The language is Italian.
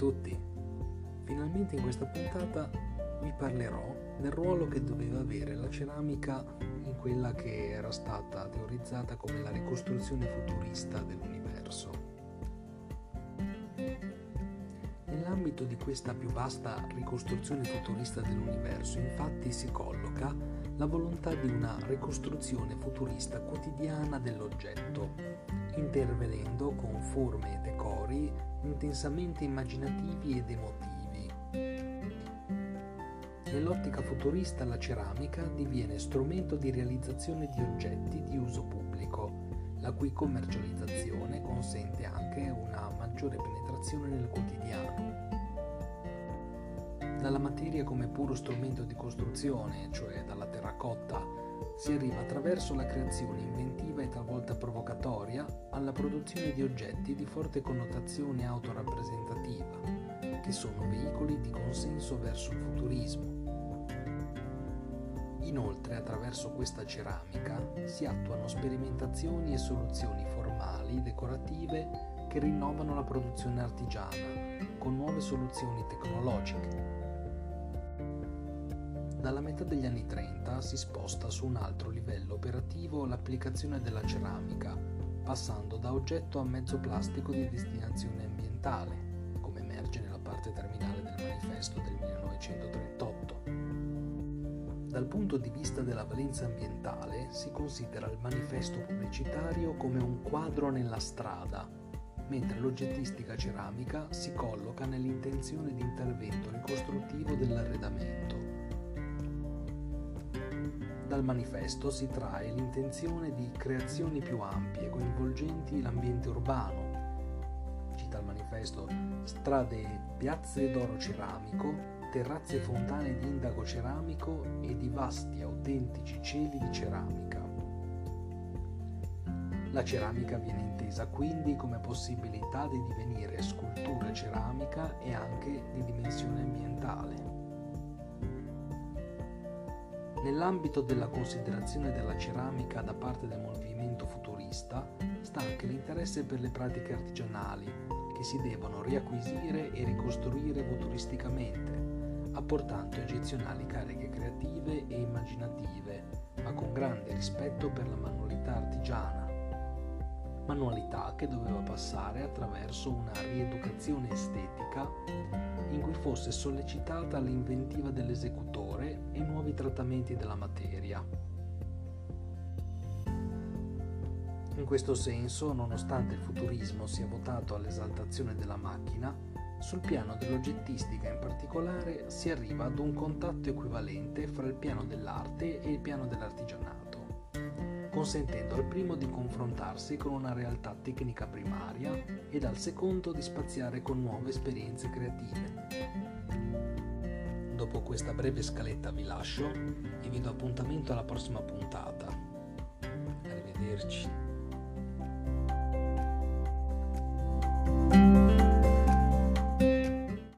tutti! Finalmente in questa puntata vi parlerò del ruolo che doveva avere la ceramica in quella che era stata teorizzata come la ricostruzione futurista dell'universo. Nell'ambito di questa più vasta ricostruzione futurista dell'universo infatti si colloca la volontà di una ricostruzione futurista quotidiana dell'oggetto, intervenendo con forme e decori intensamente immaginativi ed emotivi. Nell'ottica futurista la ceramica diviene strumento di realizzazione di oggetti di uso pubblico, la cui commercializzazione consente anche una maggiore penetrazione nel quotidiano dalla materia come puro strumento di costruzione, cioè dalla terracotta, si arriva attraverso la creazione inventiva e talvolta provocatoria alla produzione di oggetti di forte connotazione autorappresentativa, che sono veicoli di consenso verso il futurismo. Inoltre, attraverso questa ceramica si attuano sperimentazioni e soluzioni formali, decorative, che rinnovano la produzione artigiana con nuove soluzioni tecnologiche dalla metà degli anni 30 si sposta su un altro livello operativo l'applicazione della ceramica, passando da oggetto a mezzo plastico di destinazione ambientale, come emerge nella parte terminale del manifesto del 1938. Dal punto di vista della valenza ambientale si considera il manifesto pubblicitario come un quadro nella strada, mentre l'oggettistica ceramica si colloca nell'intenzione di intervento ricostruttivo dell'arredamento. Dal manifesto si trae l'intenzione di creazioni più ampie coinvolgenti l'ambiente urbano. Cita il manifesto strade e piazze d'oro ceramico, terrazze e fontane di indago ceramico e di vasti autentici cieli di ceramica. La ceramica viene intesa quindi come possibilità di divenire scultura ceramica e anche di dimensione ambientale. Nell'ambito della considerazione della ceramica da parte del movimento futurista sta anche l'interesse per le pratiche artigianali, che si devono riacquisire e ricostruire futuristicamente, apportando eccezionali cariche creative e immaginative, ma con grande rispetto per la manualità artigiana. Manualità che doveva passare attraverso una rieducazione estetica in cui fosse sollecitata l'inventiva dell'esecutore e nuovi trattamenti della materia. In questo senso, nonostante il futurismo sia votato all'esaltazione della macchina, sul piano dell'oggettistica in particolare si arriva ad un contatto equivalente fra il piano dell'arte e il piano dell'artigianato consentendo al primo di confrontarsi con una realtà tecnica primaria ed al secondo di spaziare con nuove esperienze creative. Dopo questa breve scaletta vi lascio e vi do appuntamento alla prossima puntata. Arrivederci.